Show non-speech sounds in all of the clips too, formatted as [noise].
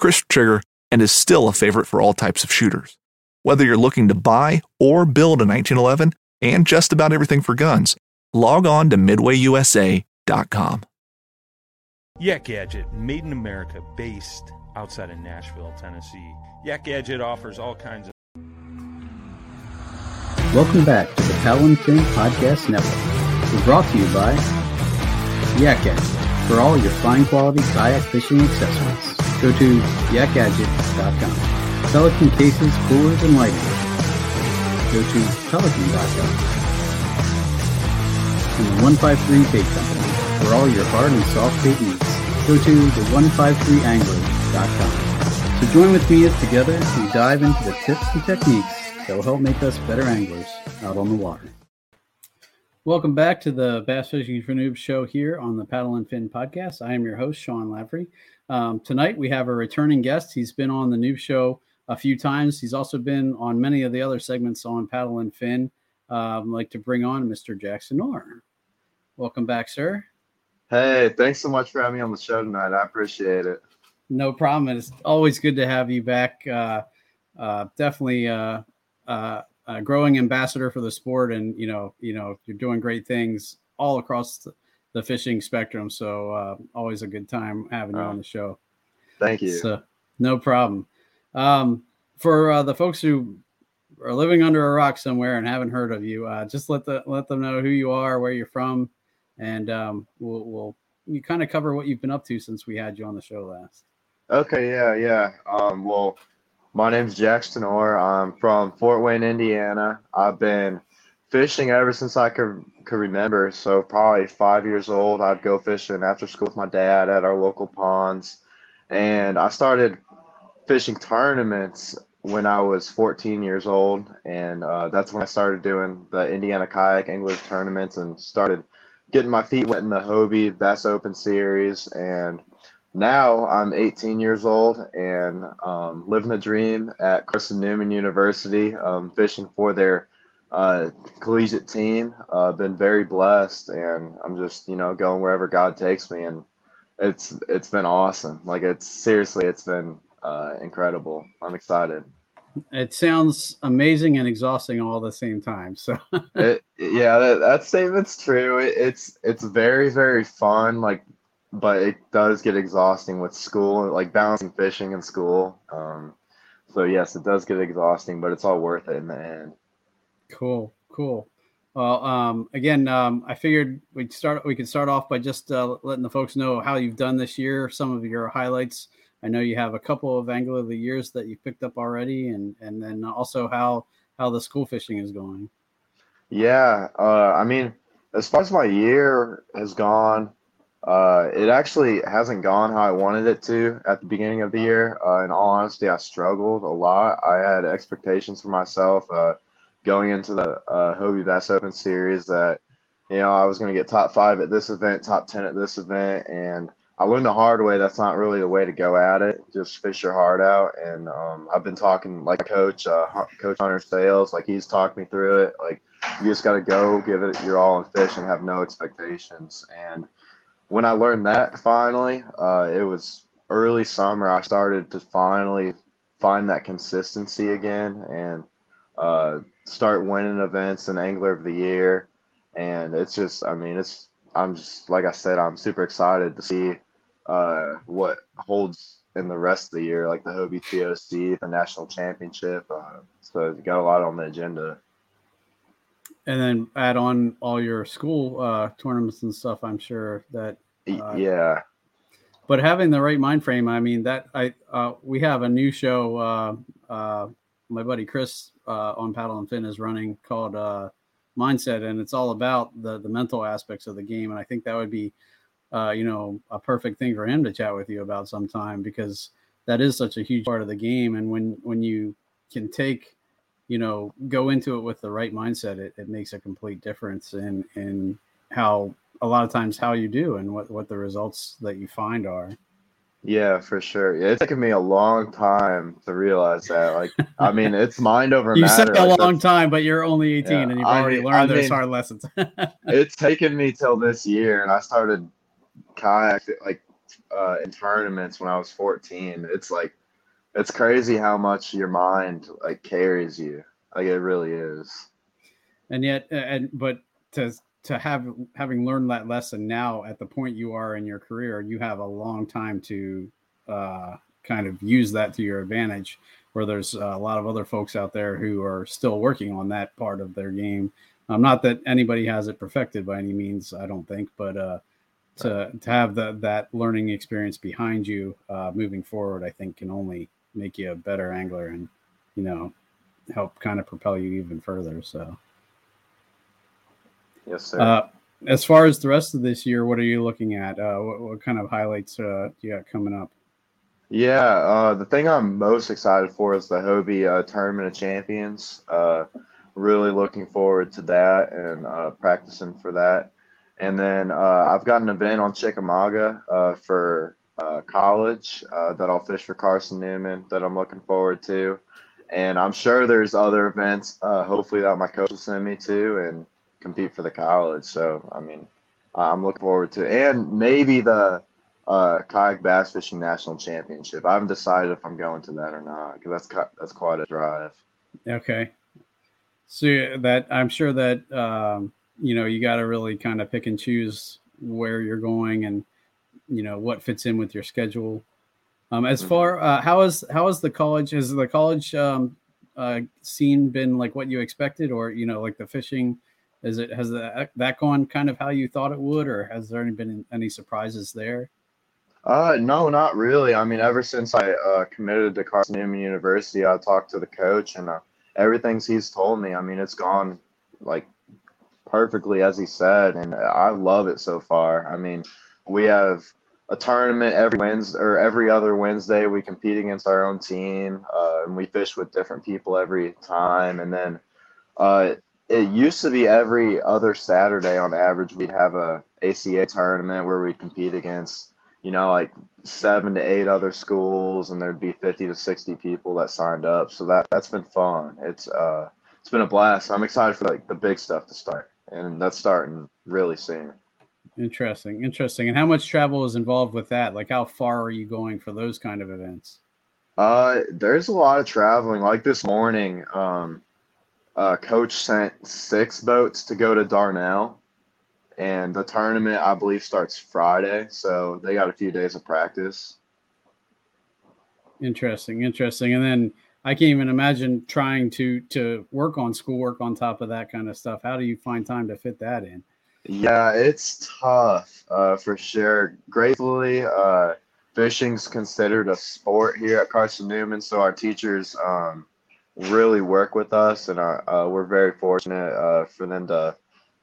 crisp trigger, and is still a favorite for all types of shooters. Whether you're looking to buy or build a 1911 and just about everything for guns, log on to midwayusa.com. Yak Gadget, made in America, based outside of Nashville, Tennessee. Yak Gadget offers all kinds of. Welcome back to the Paddle Fin Podcast Network. It's brought to you by Yak Gadget for all your fine quality kayak fishing accessories. Go to yakgadget.com. Pelican cases, coolers, and lighting. Go to pelican.com. And the 153 Bait Company for all your hard and soft bait needs. Go to the153angler.com. So join with me as together we dive into the tips and techniques that will help make us better anglers out on the water. Welcome back to the Bass Fishing for Noobs show here on the Paddle and Fin podcast. I am your host, Sean Lavery. Um, tonight we have a returning guest. He's been on the new show a few times. He's also been on many of the other segments on Paddle and Fin. Um, I'd like to bring on Mr. Jackson Orr. Welcome back, sir. Hey, thanks so much for having me on the show tonight. I appreciate it. No problem. It's always good to have you back. Uh, uh, definitely uh, uh a growing ambassador for the sport, and you know, you know, you're doing great things all across the, the fishing spectrum. So uh, always a good time having you on the show. Thank you. So no problem. Um, for uh, the folks who are living under a rock somewhere and haven't heard of you, just let the let them know who you are, where you're from, and um, we'll, we'll you kind of cover what you've been up to since we had you on the show last. Okay, yeah, yeah. Um, well, my name's Jackson Orr. I'm from Fort Wayne, Indiana. I've been fishing ever since I could could remember. So probably five years old, I'd go fishing after school with my dad at our local ponds, and I started fishing tournaments when I was 14 years old, and uh, that's when I started doing the Indiana Kayak Anglers tournaments and started getting my feet wet in the Hobie Bass Open Series, and now I'm 18 years old and um, living the dream at Carson Newman University, um, fishing for their uh, collegiate team. Uh, been very blessed, and I'm just you know going wherever God takes me, and it's it's been awesome. Like it's seriously, it's been uh, incredible. I'm excited it sounds amazing and exhausting all at the same time. So [laughs] it, yeah, that, that statement's true. It, it's it's very very fun, like, but it does get exhausting with school, like balancing fishing and school. Um, so yes, it does get exhausting, but it's all worth it in the end. Cool, cool. Well, um, again, um, I figured we'd start. We could start off by just uh, letting the folks know how you've done this year, some of your highlights I know you have a couple of Angler of the Years that you picked up already, and and then also how how the school fishing is going. Yeah, uh, I mean, as far as my year has gone, uh, it actually hasn't gone how I wanted it to at the beginning of the year. Uh, in all honesty, I struggled a lot. I had expectations for myself uh, going into the uh, Hobie Bass Open Series that you know I was going to get top five at this event, top ten at this event, and I learned the hard way. That's not really the way to go at it. Just fish your heart out. And um, I've been talking like coach, uh, Coach Hunter Sales, like he's talked me through it. Like you just got to go, give it your all and fish, and have no expectations. And when I learned that finally, uh, it was early summer. I started to finally find that consistency again and uh, start winning events and Angler of the Year. And it's just, I mean, it's I'm just like I said, I'm super excited to see uh, what holds in the rest of the year, like the Hobie TOC, the national championship. Uh, so got a lot on the agenda. And then add on all your school uh, tournaments and stuff. I'm sure that. Uh, yeah. But having the right mind frame, I mean that I uh, we have a new show. My buddy Chris uh, on Paddle and Fin is running called uh, Mindset, and it's all about the the mental aspects of the game. And I think that would be uh, you know, a perfect thing for him to chat with you about sometime because that is such a huge part of the game. And when when you can take, you know, go into it with the right mindset, it, it makes a complete difference in in how a lot of times how you do and what what the results that you find are. Yeah, for sure. Yeah, it's taken me a long time to realize that. Like, I mean, it's mind over you matter. You said a like, long time, but you're only 18 yeah, and you've already I mean, learned I those mean, hard lessons. [laughs] it's taken me till this year, and I started kayak like uh, in tournaments when I was 14. It's like it's crazy how much your mind like carries you. Like it really is. And yet, and but to to have having learned that lesson now at the point you are in your career, you have a long time to uh, kind of use that to your advantage. Where there's a lot of other folks out there who are still working on that part of their game. Um, not that anybody has it perfected by any means, I don't think, but uh, to to have the, that learning experience behind you uh, moving forward, I think can only make you a better angler and you know help kind of propel you even further. So, yes, sir. Uh, as far as the rest of this year, what are you looking at? Uh, what, what, kind of highlights uh, you got coming up? Yeah, uh, the thing I'm most excited for is the Hobie uh, Tournament of Champions. Uh, really looking forward to that and uh, practicing for that. And then uh, I've got an event on Chickamauga uh, for uh, college uh, that I'll fish for Carson Newman that I'm looking forward to. And I'm sure there's other events, uh, hopefully, that my coach will send me to and compete for the college. So, I mean, I'm looking forward to. And maybe the uh, kayak bass fishing national championship. I haven't decided if I'm going to that or not because that's that's quite a drive. Okay, so that I'm sure that um, you know you got to really kind of pick and choose where you're going and you know what fits in with your schedule um, as mm-hmm. far uh, how is how is the college has the college um, uh, scene been like what you expected or you know like the fishing is it has that that gone kind of how you thought it would or has there been any surprises there uh no not really i mean ever since i uh, committed to carson newman university i talked to the coach and uh, everything he's told me i mean it's gone like perfectly as he said, and I love it so far. I mean, we have a tournament every Wednesday or every other Wednesday. We compete against our own team, uh, and we fish with different people every time. And then uh, it used to be every other Saturday on average we'd have a ACA tournament where we'd compete against you know like seven to eight other schools, and there'd be fifty to sixty people that signed up. So that that's been fun. It's uh it's been a blast. I'm excited for like the big stuff to start and that's starting really soon. Interesting, interesting. And how much travel is involved with that? Like, how far are you going for those kind of events? Uh, there's a lot of traveling. Like this morning, um, uh, coach sent six boats to go to Darnell, and the tournament I believe starts Friday, so they got a few days of practice. Interesting, interesting. And then I can't even imagine trying to to work on schoolwork on top of that kind of stuff. How do you find time to fit that in? Yeah, it's tough uh, for sure. Gratefully, uh, fishing's considered a sport here at Carson Newman, so our teachers um, really work with us, and our, uh, we're very fortunate uh, for them to,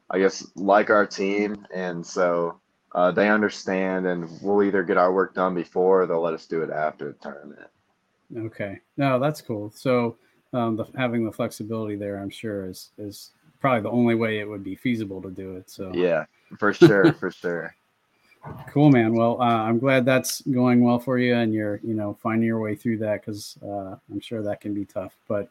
I guess, like our team, and so uh, they understand, and we'll either get our work done before or they'll let us do it after the tournament. Okay, no, that's cool. So um, the, having the flexibility there, I'm sure, is is probably the only way it would be feasible to do it. So yeah, for sure, for [laughs] sure. Cool, man. Well, uh, I'm glad that's going well for you, and you're, you know, finding your way through that because uh, I'm sure that can be tough. But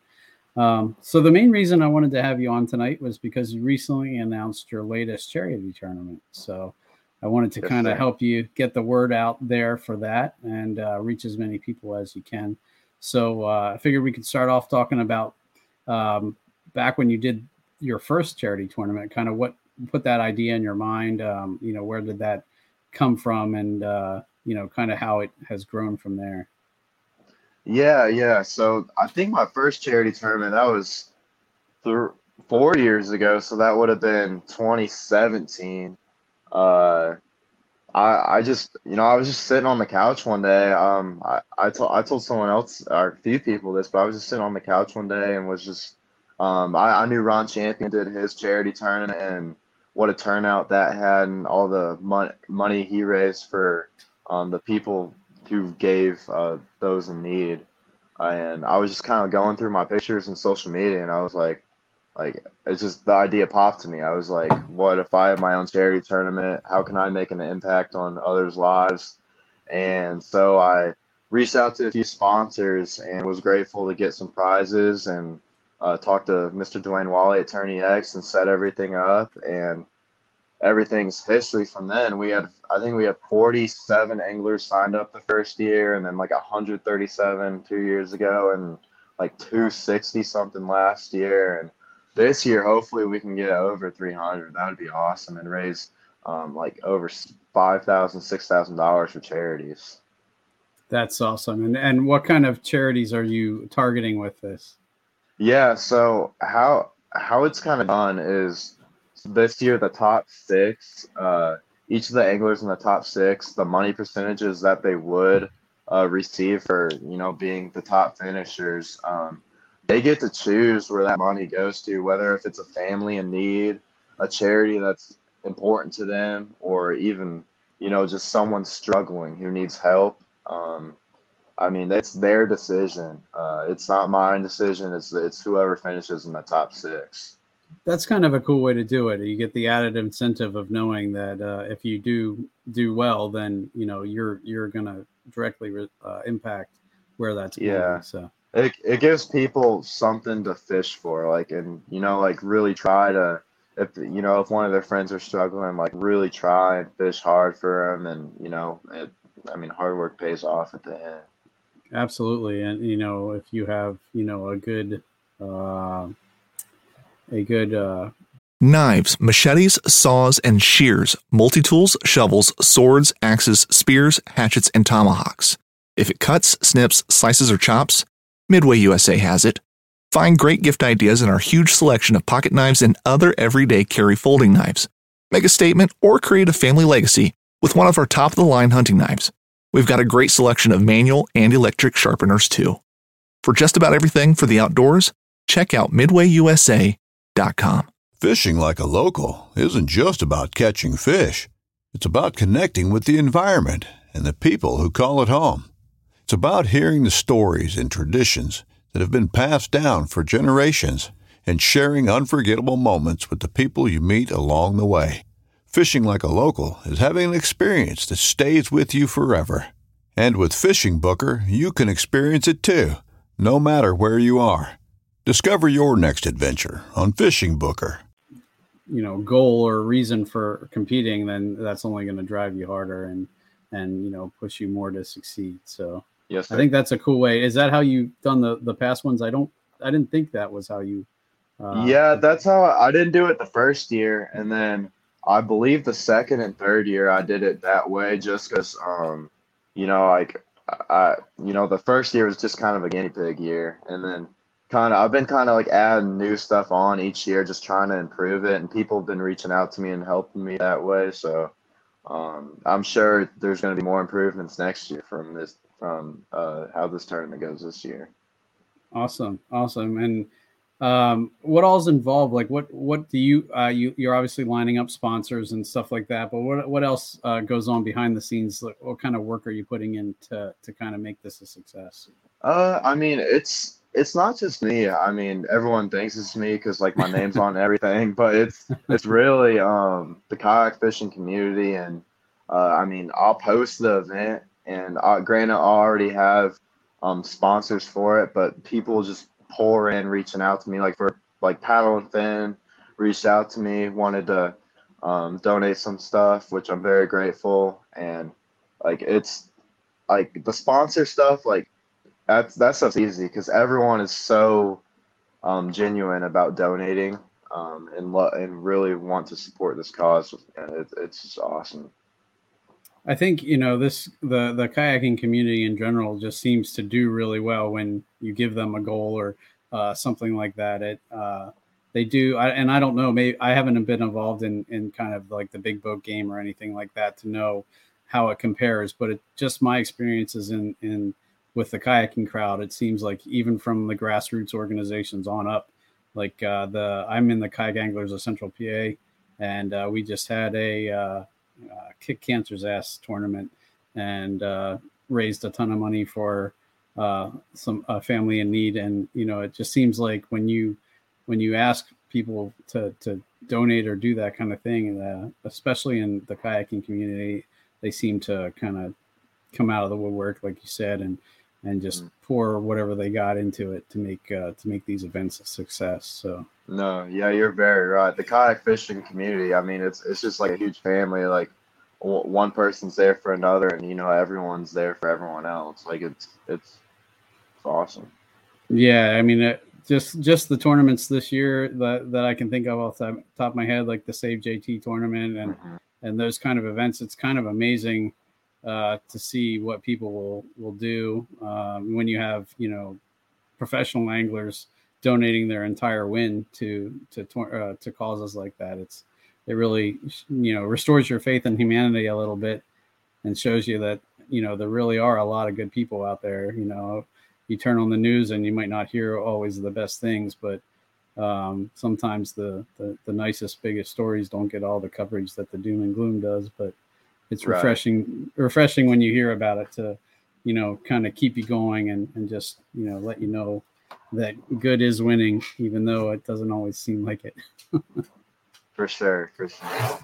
um, so the main reason I wanted to have you on tonight was because you recently announced your latest charity tournament. So I wanted to Yes, kind of help you get the word out there for that and uh, reach as many people as you can. So uh, I figured we could start off talking about um, back when you did your first charity tournament, kind of what put that idea in your mind. Um, you know, where did that come from, and uh, you know, kind of how it has grown from there. Yeah, yeah. So I think my first charity tournament that was th- four years ago, so that would have been 2017. Uh, I I just you know I was just sitting on the couch one day. Um, I I told I told someone else or a few people this, but I was just sitting on the couch one day and was just um I, I knew Ron Champion did his charity tournament and what a turnout that had and all the money money he raised for um the people who gave uh those in need. And I was just kind of going through my pictures and social media and I was like like it's just the idea popped to me. I was like, what if I have my own charity tournament? How can I make an impact on others' lives? And so I reached out to a few sponsors and was grateful to get some prizes and uh, talked to Mr. Dwayne Wally at TourneyX and set everything up and everything's history from then. We had I think we had 47 anglers signed up the first year and then like 137 two years ago and like 260 something last year and this year hopefully we can get over 300 that would be awesome and raise um, like over five thousand six thousand dollars for charities That's awesome. And and what kind of charities are you targeting with this? Yeah so how how it's kind of done is this year the top six uh, each of the anglers in the top six the money percentages that they would uh, receive for you know being the top finishers um, they get to choose where that money goes to whether if it's a family in need a charity that's important to them or even you know just someone struggling who needs help um, i mean it's their decision uh, it's not my decision it's it's whoever finishes in the top six That's kind of a cool way to do it. You get the added incentive of knowing that uh, if you do do well, then you know you're you're gonna directly uh, impact where that's going. Yeah. So it, it gives people something to fish for like and you know like really try to if you know if one of their friends are struggling like really try and fish hard for them and you know it, i mean hard work pays off at the end absolutely, and you know if you have you know a good uh, a good uh, Knives, machetes, saws, and shears, multi tools, shovels, swords, axes, spears, hatchets, and tomahawks. If it cuts, snips, slices, or chops, Midway USA has it. Find great gift ideas in our huge selection of pocket knives and other everyday carry folding knives. Make a statement or create a family legacy with one of our top of the line hunting knives. We've got a great selection of manual and electric sharpeners too. For just about everything for the outdoors, check out midwayusa.com. Fishing like a local isn't just about catching fish. It's about connecting with the environment and the people who call it home. It's about hearing the stories and traditions that have been passed down for generations and sharing unforgettable moments with the people you meet along the way. Fishing like a local is having an experience that stays with you forever. And with FishingBooker, you can experience it too, no matter where you are. Discover your next adventure on FishingBooker. you know goal or reason for competing, then that's only going to drive you harder and and you know push you more to succeed. So yes I think that's a cool way. Is that how you done the the past ones? I don't. I didn't think that was how you. Uh, yeah that's how I, I didn't do it the first year and then i believe the second and third year i did it that way just because um you know like i you know the first year was just kind of a guinea pig year. And then kind of i've been kind of like adding new stuff on each year just trying to improve it. And people have been reaching out to me and helping me that way. So um i'm sure there's going to be more improvements next year from this from uh how this tournament goes this year. Awesome, awesome. And um, what all's involved? Like, what what do you uh, you you're obviously lining up sponsors and stuff like that. But what what else uh, goes on behind the scenes? Like, what kind of work are you putting in to to kind of make this a success? Uh, I mean, it's it's not just me. I mean, everyone thinks it's me because like my name's on [laughs] everything, but it's it's really um the kayak fishing community and uh, I mean, I'll post the event, and uh, granted, I already have um, sponsors for it, but people just pour in, reaching out to me, like for like Paddle and Fin, reached out to me, wanted to um, donate some stuff, which I'm very grateful, and like it's like the sponsor stuff, like that's that stuff's easy because everyone is so um, genuine about donating um, and lo- and really want to support this cause. And it, it's just awesome. I think you know this the the kayaking community in general just seems to do really well when you give them a goal or uh, something like that. It uh, they do, I, and I don't know. Maybe I haven't been involved in in kind of like the big boat game or anything like that to know how it compares. But it just my experiences in in with the kayaking crowd. It seems like even from the grassroots organizations on up, like uh, the I'm in the kayak anglers of Central PA, and uh, we just had a uh, kick cancer's ass tournament and uh, raised a ton of money for uh, some a family in need. And you know, it just seems like when you when you ask people to to donate or do that kind of thing, uh, especially in the kayaking community, they seem to kind of come out of the woodwork, like you said, and and just mm. pour whatever they got into it to make uh, to make these events a success. So no, yeah, you're very right. The kayak fishing community, I mean, it's it's just like a huge family. Like one person's there for another, and you know everyone's there for everyone else. Like it's it's, it's awesome. Yeah, I mean, it, just just the tournaments this year that that I can think of off the top of my head, like the Save JT tournament and mm-hmm. and those kind of events. It's kind of amazing uh, to see what people will will do um, when you have you know professional anglers donating their entire win to to uh, to causes like that. It's it really you know restores your faith in humanity a little bit and shows you that you know there really are a lot of good people out there. You know, you turn on the news and you might not hear always the best things, but um, sometimes the, the, the nicest, biggest stories don't get all the coverage that the doom and gloom does. But it's refreshing, right. refreshing when you hear about it to, you know, kind of keep you going and, and just you know let you know that good is winning, even though it doesn't always seem like it. [laughs] for sure, for sure.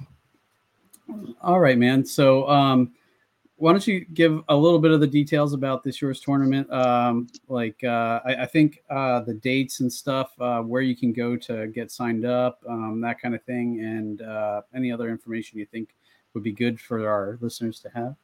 All right, man. So, um, why don't you give a little bit of the details about this year's tournament? Um, like, uh, I, I, think uh, the dates and stuff, uh, where you can go to get signed up, um, that kind of thing, and uh, any other information you think would be good for our listeners to have.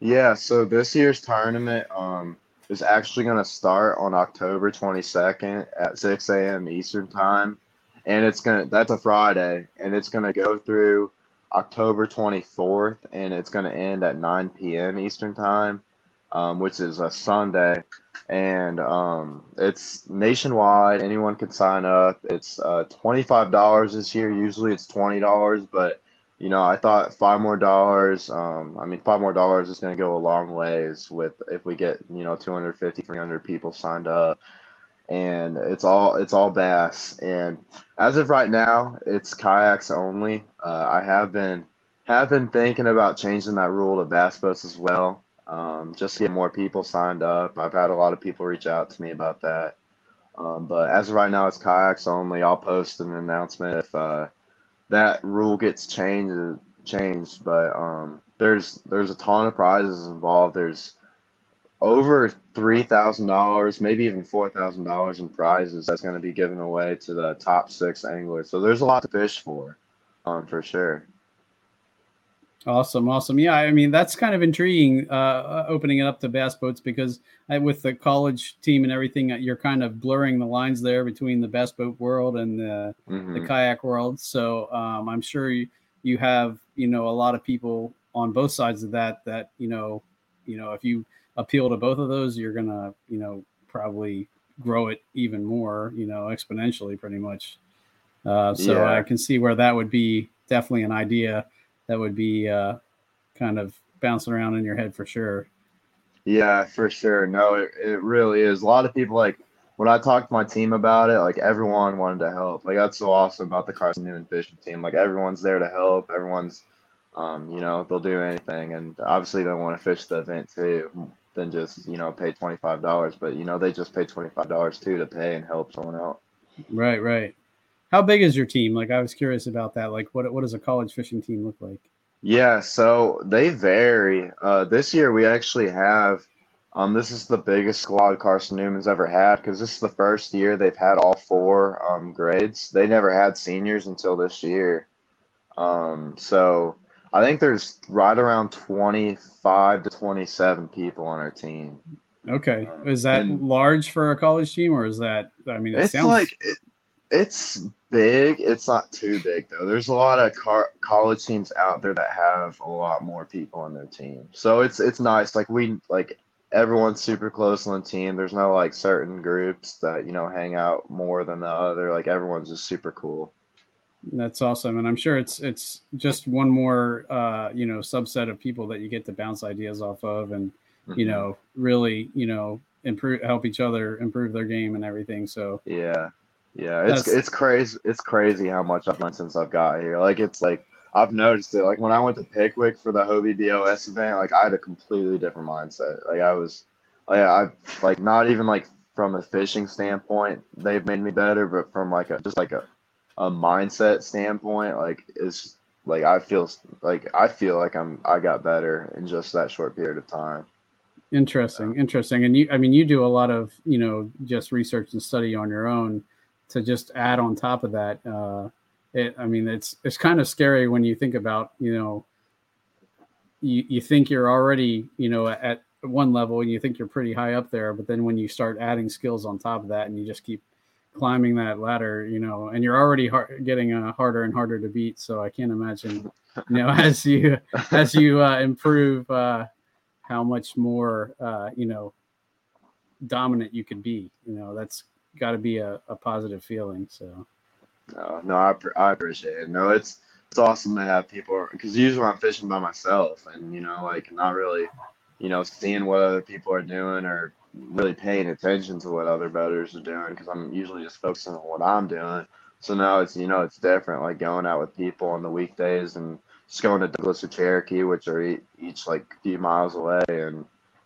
Yeah. So this year's tournament, um, is actually going to start on October 22nd at 6 a.m. Eastern time. And it's going to, that's a Friday, and it's going to go through October 24th, and it's going to end at 9 p.m. Eastern time, um, which is a Sunday. And um, it's nationwide. Anyone can sign up. It's uh, $25 this year. Usually it's $20, but you know, I thought five more dollars. Um, I mean, five more dollars is going to go a long ways with if we get you know 250, 300 people signed up, and it's all it's all bass. And as of right now, it's kayaks only. Uh, I have been have been thinking about changing that rule to bass boats as well, um, just to get more people signed up. I've had a lot of people reach out to me about that. Um, but as of right now, it's kayaks only. I'll post an announcement if. Uh, that rule gets changed changed, but um, there's there's a ton of prizes involved. There's over three thousand dollars, maybe even four thousand dollars in prizes that's going to be given away to the top six anglers. So there's a lot to fish for, um, for sure. Awesome, awesome. Yeah, I mean that's kind of intriguing, uh, uh, opening it up to bass boats because I, with the college team and everything, uh, you're kind of blurring the lines there between the bass boat world and the, mm-hmm. the kayak world. So um, I'm sure you, you have you know a lot of people on both sides of that that you know you know if you appeal to both of those, you're gonna you know probably grow it even more, you know, exponentially, pretty much. Uh, so yeah. I can see where that would be definitely an idea that would be uh, kind of bouncing around in your head for sure. Yeah, for sure. No, it, it really is. A lot of people like when I talked to my team about it, like everyone wanted to help. Like that's so awesome about the Carson Newman fishing team. Like everyone's there to help. Everyone's, um, you know, they'll do anything, and obviously they want to fish the event too, than just you know pay twenty five dollars. But you know they just pay twenty five dollars too to pay and help someone out. Right, right. How big is your team? Like I was curious about that. Like what what does a college fishing team look like? Yeah, so they vary. Uh, this year we actually have, um, this is the biggest squad Carson Newman's ever had because this is the first year they've had all four um, grades. They never had seniors until this year. Um, so I think there's right around 25 to 27 people on our team. Okay, is that And- large for a college team, or is that? I mean, it It's sounds like it, it's big. It's not too big though. There's a lot of car- college teams out there that have a lot more people on their team. So it's it's nice. Like we like everyone's super close on the team. There's no like certain groups that you know hang out more than the other. Like everyone's just super cool. That's awesome, and I'm sure it's it's just one more uh, you know subset of people that you get to bounce ideas off of, and you Mhm. know really you know improve help each other improve their game and everything. So Yeah, yeah. It's That's- it's crazy. It's crazy how much I've learned since I've got here. Like it's like I've noticed it. Like when I went to Pickwick for the Hobie BOS event, like I had a completely different mindset. Like I was, like I like not even like from a fishing standpoint, they've made me better, but from like a just like a a mindset standpoint, like it's like I feel like I feel like I'm I got better in just that short period of time. interesting, interesting, and you I mean you do a lot of you know just research and study on your own to just add on top of that. Uh, it I mean it's it's kind of scary when you think about you know you, you think you're already you know at one level and you think you're pretty high up there but then when you start adding skills on top of that and you just keep climbing that ladder you know and you're already hard, getting uh, harder and harder to beat so i can't imagine you know [laughs] as you as you uh, improve uh, how much more uh, you know dominant you could be you know that's got to be a, a positive feeling so No, no, I, I appreciate it. No, it's it's awesome to have people because usually I'm fishing by myself and you know like not really, you know, seeing what other people are doing or really paying attention to what other boaters are doing because I'm usually just focusing on what I'm doing. So now it's you know it's different like going out with people on the weekdays and just going to Douglas or Cherokee, which are e- each like a few miles away, and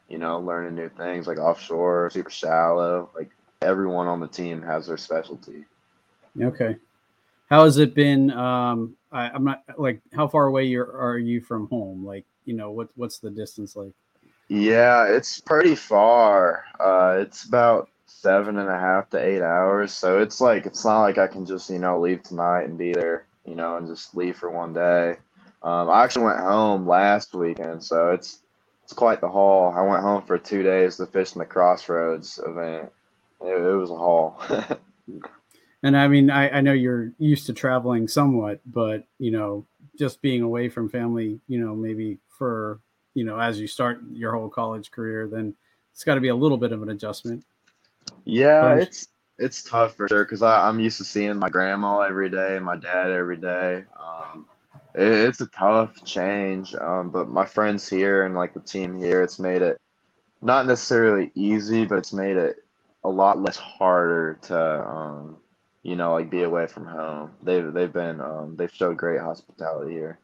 you know learning new things like offshore, super shallow. Like everyone on the team has their specialty. Okay. How has it been? Um, I, I'm not like how far away you're, are you from home? Like, you know, what what's the distance like? Yeah, it's pretty far. Uh, it's about seven and a half to eight hours. So it's like it's not like I can just you know leave tonight and be there, you know, and just leave for one day. Um, I actually went home last weekend, so it's it's quite the haul. I went home for two days to fish in the Crossroads event. It, it was a haul. [laughs] And I mean, I, I know you're used to traveling somewhat, but you know, just being away from family, you know, maybe for you know, as you start your whole college career, then it's got to be a little bit of an adjustment. Yeah, Um, it's it's tough for sure because I'm used to seeing my grandma every day, and my dad every day. Um, it, it's a tough change, um, but my friends here and like the team here, it's made it not necessarily easy, but it's made it a lot less harder to um, you know like be away from home. They've they've been um, they've showed great hospitality here.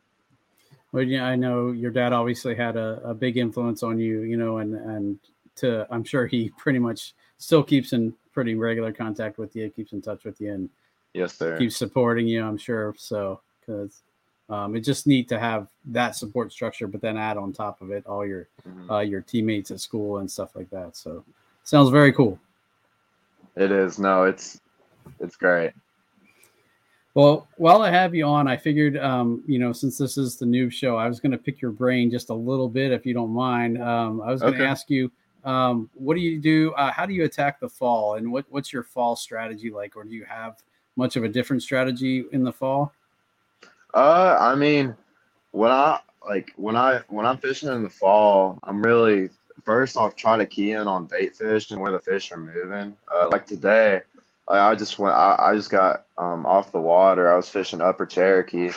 Well, yeah, I know your dad obviously had a, a big influence on you, you know, and and to I'm sure he [laughs] pretty much still keeps in pretty regular contact with you, keeps in touch with you, and Yes, sir. keeps supporting you. I'm sure so because um, it's just neat to have that support structure, but then add on top of it all your Mhm. uh, your teammates at school and stuff like that. So sounds very cool. It is no, it's it's great. Well, while I have you on, I figured, um, you know, since this is the noob show, I was going to pick your brain just a little bit, if you don't mind. Um, I was going to Okay. ask you, um, what do you do? Uh, how do you attack the fall, and what, what's your fall strategy like, or do you have much of a different strategy in the fall? Uh, I mean, when I like when I when I'm fishing in the fall, I'm really first I'll try to key in on bait fish and where the fish are moving. Uh, like today, I, I just went I, I just got um off the water. I was fishing Upper Cherokee,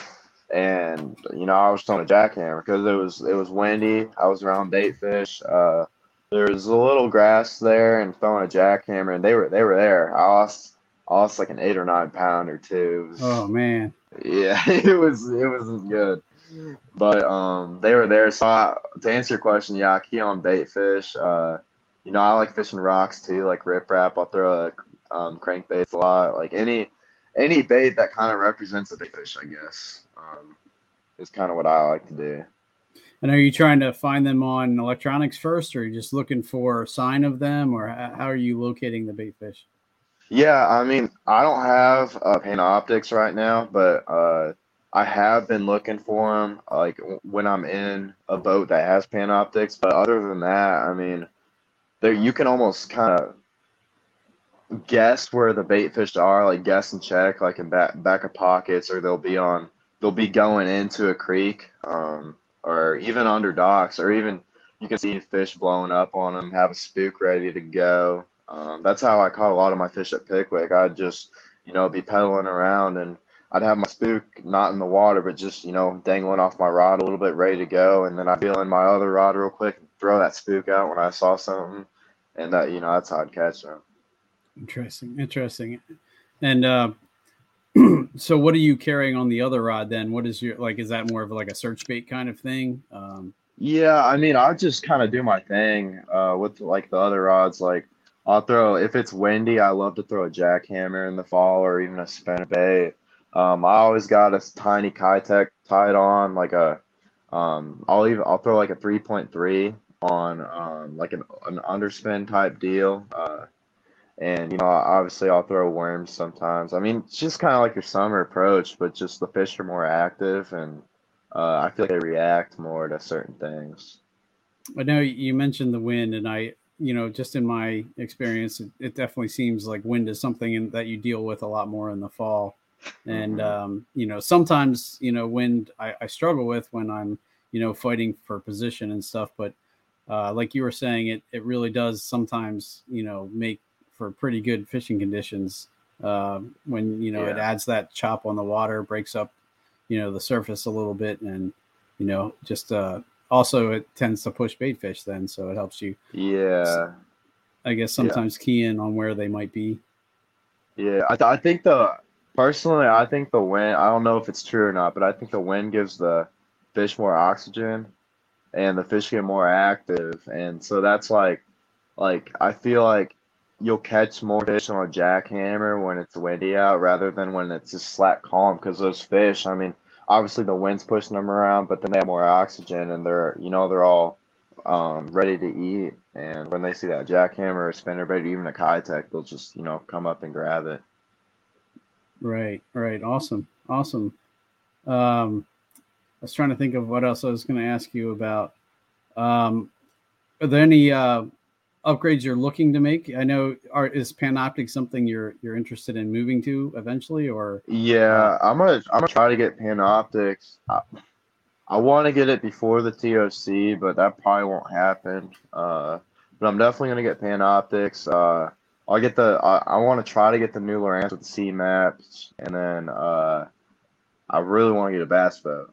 and you know I was throwing a jackhammer because it was it was windy. I was around bait fish. Uh, there was a little grass there and throwing a jackhammer, and they were they were there. I lost I lost like an eight or nine pounder too. It was, Oh man, yeah, [laughs] it was it wasn't good, but um, they were there. So I, to answer your question, yeah, I key on bait fish. Uh, you know, I like fishing rocks too, like riprap. I'll throw a um, crankbait a lot, like any any bait that kind of represents a bait fish, I guess. Um, is kind of what I like to do. And are you trying to find them on electronics first, or are you just looking for a sign of them, or how are you locating the bait fish? Yeah, I mean, I don't have uh, Panoptix right now, but uh, I have been looking for them, like when I'm in a boat that has Panoptix. But other than that, I mean, there you can almost kind of guess where the bait fish are, like guess and check, like in back back of pockets, or they'll be on, they'll be going into a creek. Um, or even under docks, or even you can see fish blowing up on them, have a spook ready to go. Um, that's how I caught a lot of my fish at Pickwick. I'd just, you know, be pedaling around and I'd have my spook not in the water, but just, you know, dangling off my rod a little bit, ready to go. And then I'd feel in my other rod real quick and throw that spook out when I saw something. And that, you know, that's how I'd catch them. Interesting. Interesting. And, uh, [clears throat] so what are you carrying on the other rod then? What is your like? Is that more of like a search bait kind of thing? Um, yeah, I mean, I just kind of do my thing uh, with like the other rods. Like I'll throw if it's windy, I love to throw a jackhammer in the fall or even a spinner bait. Um, I always got a tiny Keitech tied on like a. Um, I'll even I'll throw like a three point three on um, like an, an underspin type deal. Uh, and you know, obviously, I'll throw worms sometimes. I mean, it's just kind of like your summer approach, but just the fish are more active, and uh, I feel like they react more to certain things. I know you mentioned the wind, and I, you know, just in my experience, it, it definitely seems like wind is something in, that you deal with a lot more in the fall. And mm-hmm. um, you know, sometimes you know, when I, I struggle with when I'm you know fighting for position and stuff, but uh, like you were saying, it it really does sometimes you know make for pretty good fishing conditions. Uh, when you know yeah. it adds that chop on the water, breaks up, you know, the surface a little bit, and you know, just uh, also it tends to push bait fish then, so it helps you. Yeah. I guess sometimes yeah. key in on where they might be. Yeah, I, th- I think the personally, I think the wind. I don't know if it's true or not, but I think the wind gives the fish more oxygen, and the fish get more active, and so that's like, like I feel like you'll catch more fish on a jackhammer when it's windy out rather than when it's just slack calm. Because those fish i mean obviously the wind's pushing them around but then they have more oxygen and they're you know they're all um, ready to eat. And when they see that jackhammer or spinnerbait even a Keitech they'll just you know come up and grab it right right awesome awesome um, i was trying to think of what else i was going to ask you about um, are there any uh, upgrades you're looking to make? I know are is Panoptix something you're you're interested in moving to eventually or Yeah, I'm gonna I'm gonna try to get Panoptix. I, I want to get it before the TOC, but that probably won't happen. Uh, but I'm definitely gonna get Panoptix. Uh, I'll get the I, I want to try to get the new Lowrance with the C maps, and then uh, I really want to get a bass boat.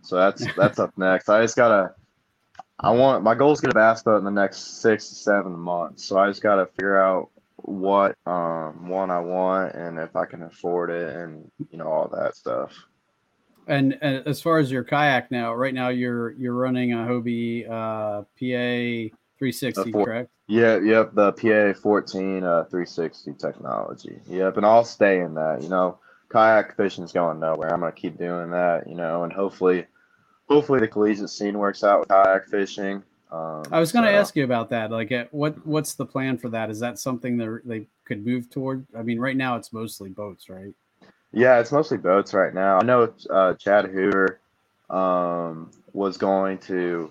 So that's [laughs] that's up next. I just gotta I want my goal is to get a bass boat in the next six to seven months. So I just got to figure out what um, one I want and if I can afford it and you know all that stuff. And, and as far as your kayak now, right now you're you're running a Hobie uh, PA 360, four, correct? Yeah, yep, the PA 14 uh, 360 technology. Yep, and I'll stay in that. You know, kayak fishing is going nowhere. I'm gonna keep doing that. You know, and hopefully hopefully the collegiate scene works out with kayak fishing. Um, I was going to so. ask you about that. Like, what what's the plan for that? Is that something that they could move toward? I mean, right now it's mostly boats, right? Yeah, it's mostly boats right now. I know uh, Chad Hoover um, was going to,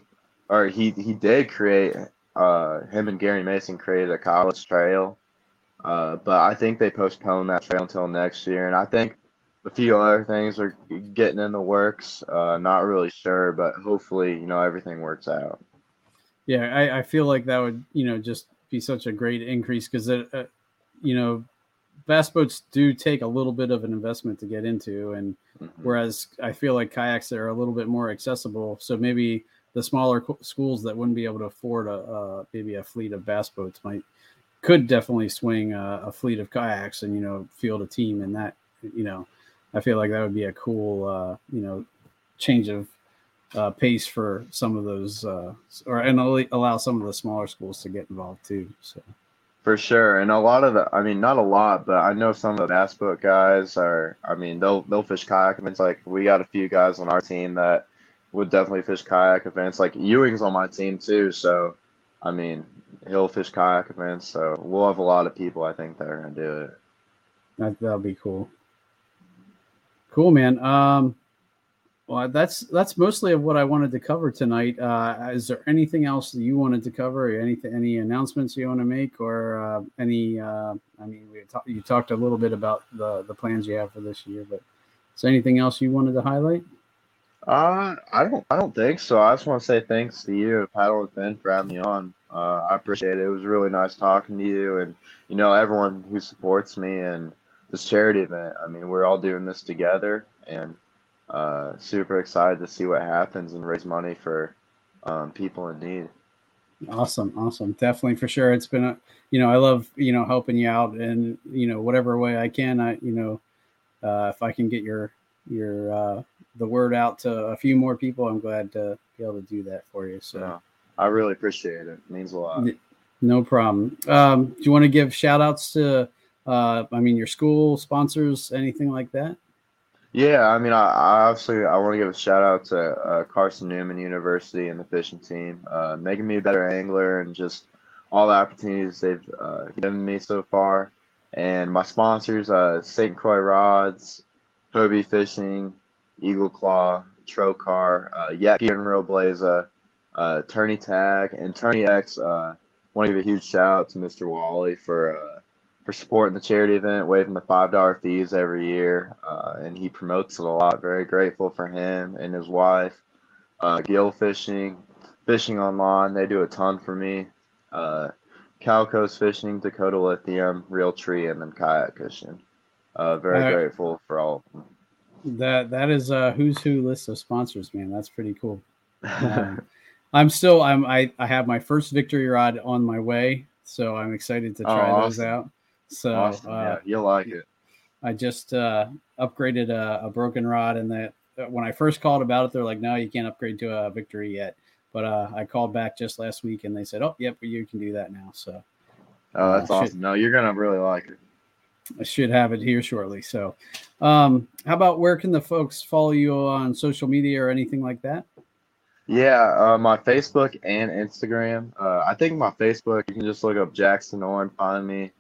or he he did create. Uh, him and Gary Mason created a college trail, uh, but I think they postponed that trail until next year. And I think a few other things are getting in the works. Uh, not really sure, but hopefully, you know, everything works out. Yeah, I, I feel like that would, you know, just be such a great increase because it, uh, you know, bass boats do take a little bit of an investment to get into, and mm-hmm. whereas I feel like kayaks are a little bit more accessible. So maybe the smaller schools that wouldn't be able to afford a maybe a fleet of bass boats might could definitely swing a, a fleet of kayaks and you know field a team and that you know I feel like that would be a cool, uh, you know, change of uh, pace for some of those, uh, or and allow some of the smaller schools to get involved too. So, For sure, and a lot of the, I mean, not a lot, but I know some of the bass boat guys are. I mean, they'll they'll fish kayak events. Like we got a few guys on our team that would definitely fish kayak events. Like Ewing's on my team too, so I mean, he'll fish kayak events. So we'll have a lot of people I think that are gonna do it. That that'll be cool. Cool, man. Um, well, that's that's mostly of what I wanted to cover tonight. Uh, is there anything else that you wanted to cover? Anything, any announcements you want to make, or uh, any? Uh, I mean, we talk, you talked a little bit about the the plans you have for this year, but is there anything else you wanted to highlight? Uh, I don't, I don't think so. I just want to say thanks to you, Paddle and Fin, for having me on. Uh, I appreciate it. It was really nice talking to you, and you know everyone who supports me and this charity event. I mean, we're all doing this together, and uh, super excited to see what happens and raise money for um, people in need. Awesome, awesome, definitely for sure. It's been a, you know, I love you know helping you out and you know whatever way I can. I you know, uh, if I can get your your uh, the word out to a few more people, I'm glad to be able to do that for you. So yeah, I really appreciate it. it means a lot. No problem. Um, do you want to give shout outs to, uh, I mean, your school sponsors, anything like that? Yeah, I mean, I, I obviously I want to give a shout out to uh, Carson Newman University and the fishing team, uh, making me a better angler and just all the opportunities they've uh, given me so far. And my sponsors, uh, St. Croix Rods, Hobie Fishing, Eagle Claw, Trokar, uh, Yeti and Real Blaza, uh, Tourney Tag, and TourneyX. Uh, want to give a huge shout out to Mr. Wally for uh, for supporting the charity event, waiving the five dollar fees every year, uh, and he promotes it a lot. Very grateful for him and his wife. Uh, Gill Fishing, Fishing Online, they do a ton for me. Uh, Calco's Fishing, Dakota Lithium, Realtree, and then Kayak Fishing. Uh, very Uh, grateful for all of them. That that is a who's who list of sponsors, man. That's pretty cool. [laughs] Um, I'm still I'm I, I have my first victory rod on my way, so I'm excited to Oh, try those awesome. out. So awesome. uh, yeah, you'll like it. I just uh, upgraded a, a broken rod, and that when I first called about it, they're like, "No, you can't upgrade to a victory yet." But uh, I called back just last week, and they said, "Oh, yep, you can do that now." So Oh, that's Uh, awesome. No, you're gonna really like it. I should have it here shortly. So, um, how about where can the folks follow you on social media or anything like that? Yeah, uh, my Facebook and Instagram. Uh, I think my Facebook, you can just look up Jackson Orr and find me.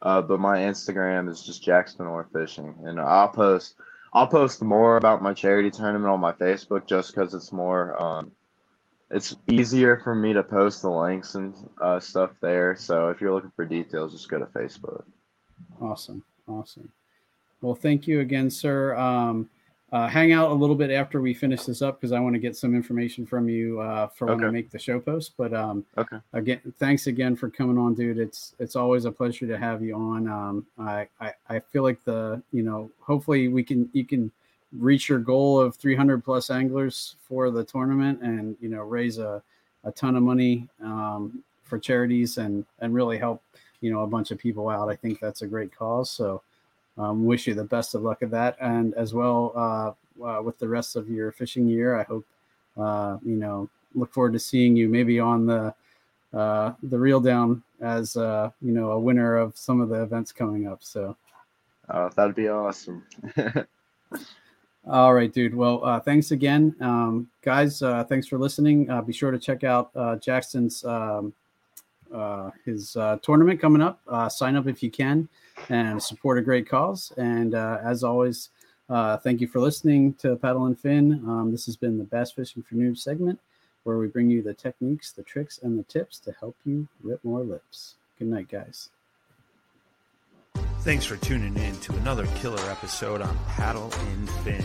Uh, but my Instagram is just Jackson Orr Fishing, and I'll post. I'll post more about my charity tournament on my Facebook just because it's more. Um, it's easier for me to post the links and uh, stuff there. So if you're looking for details, just go to Facebook. Awesome, awesome. Well, thank you again, sir. Um, uh, hang out a little bit after we finish this up because I want to get some information from you uh, for when I make the show post. But um, Okay. again, thanks again for coming on, dude. It's it's always a pleasure to have you on. Um, I, I I feel like the you know hopefully we can you can reach your goal of 300 plus anglers for the tournament and you know raise a, a ton of money um, for charities and and really help you know a bunch of people out. I think that's a great cause. So um, wish you the best of luck of that, and as well uh, uh, with the rest of your fishing year. I hope uh, you know look forward to seeing you maybe on the uh, the reel down as uh, you know a winner of some of the events coming up. So. Uh, that'd be awesome. [laughs] All right, dude. Well, uh, thanks again, um, guys. Uh, thanks for listening. Uh, be sure to check out uh, Jackson's um, uh, his uh, tournament coming up. Uh, sign up if you can, and support a great cause. And uh, as always, uh, thank you for listening to Paddle and Fin. Um, this has been the Bass Fishing for Noobs segment, where we bring you the techniques, the tricks, and the tips to help you rip more lips. Good night, guys. Thanks for tuning in to another killer episode on Paddle and Fin.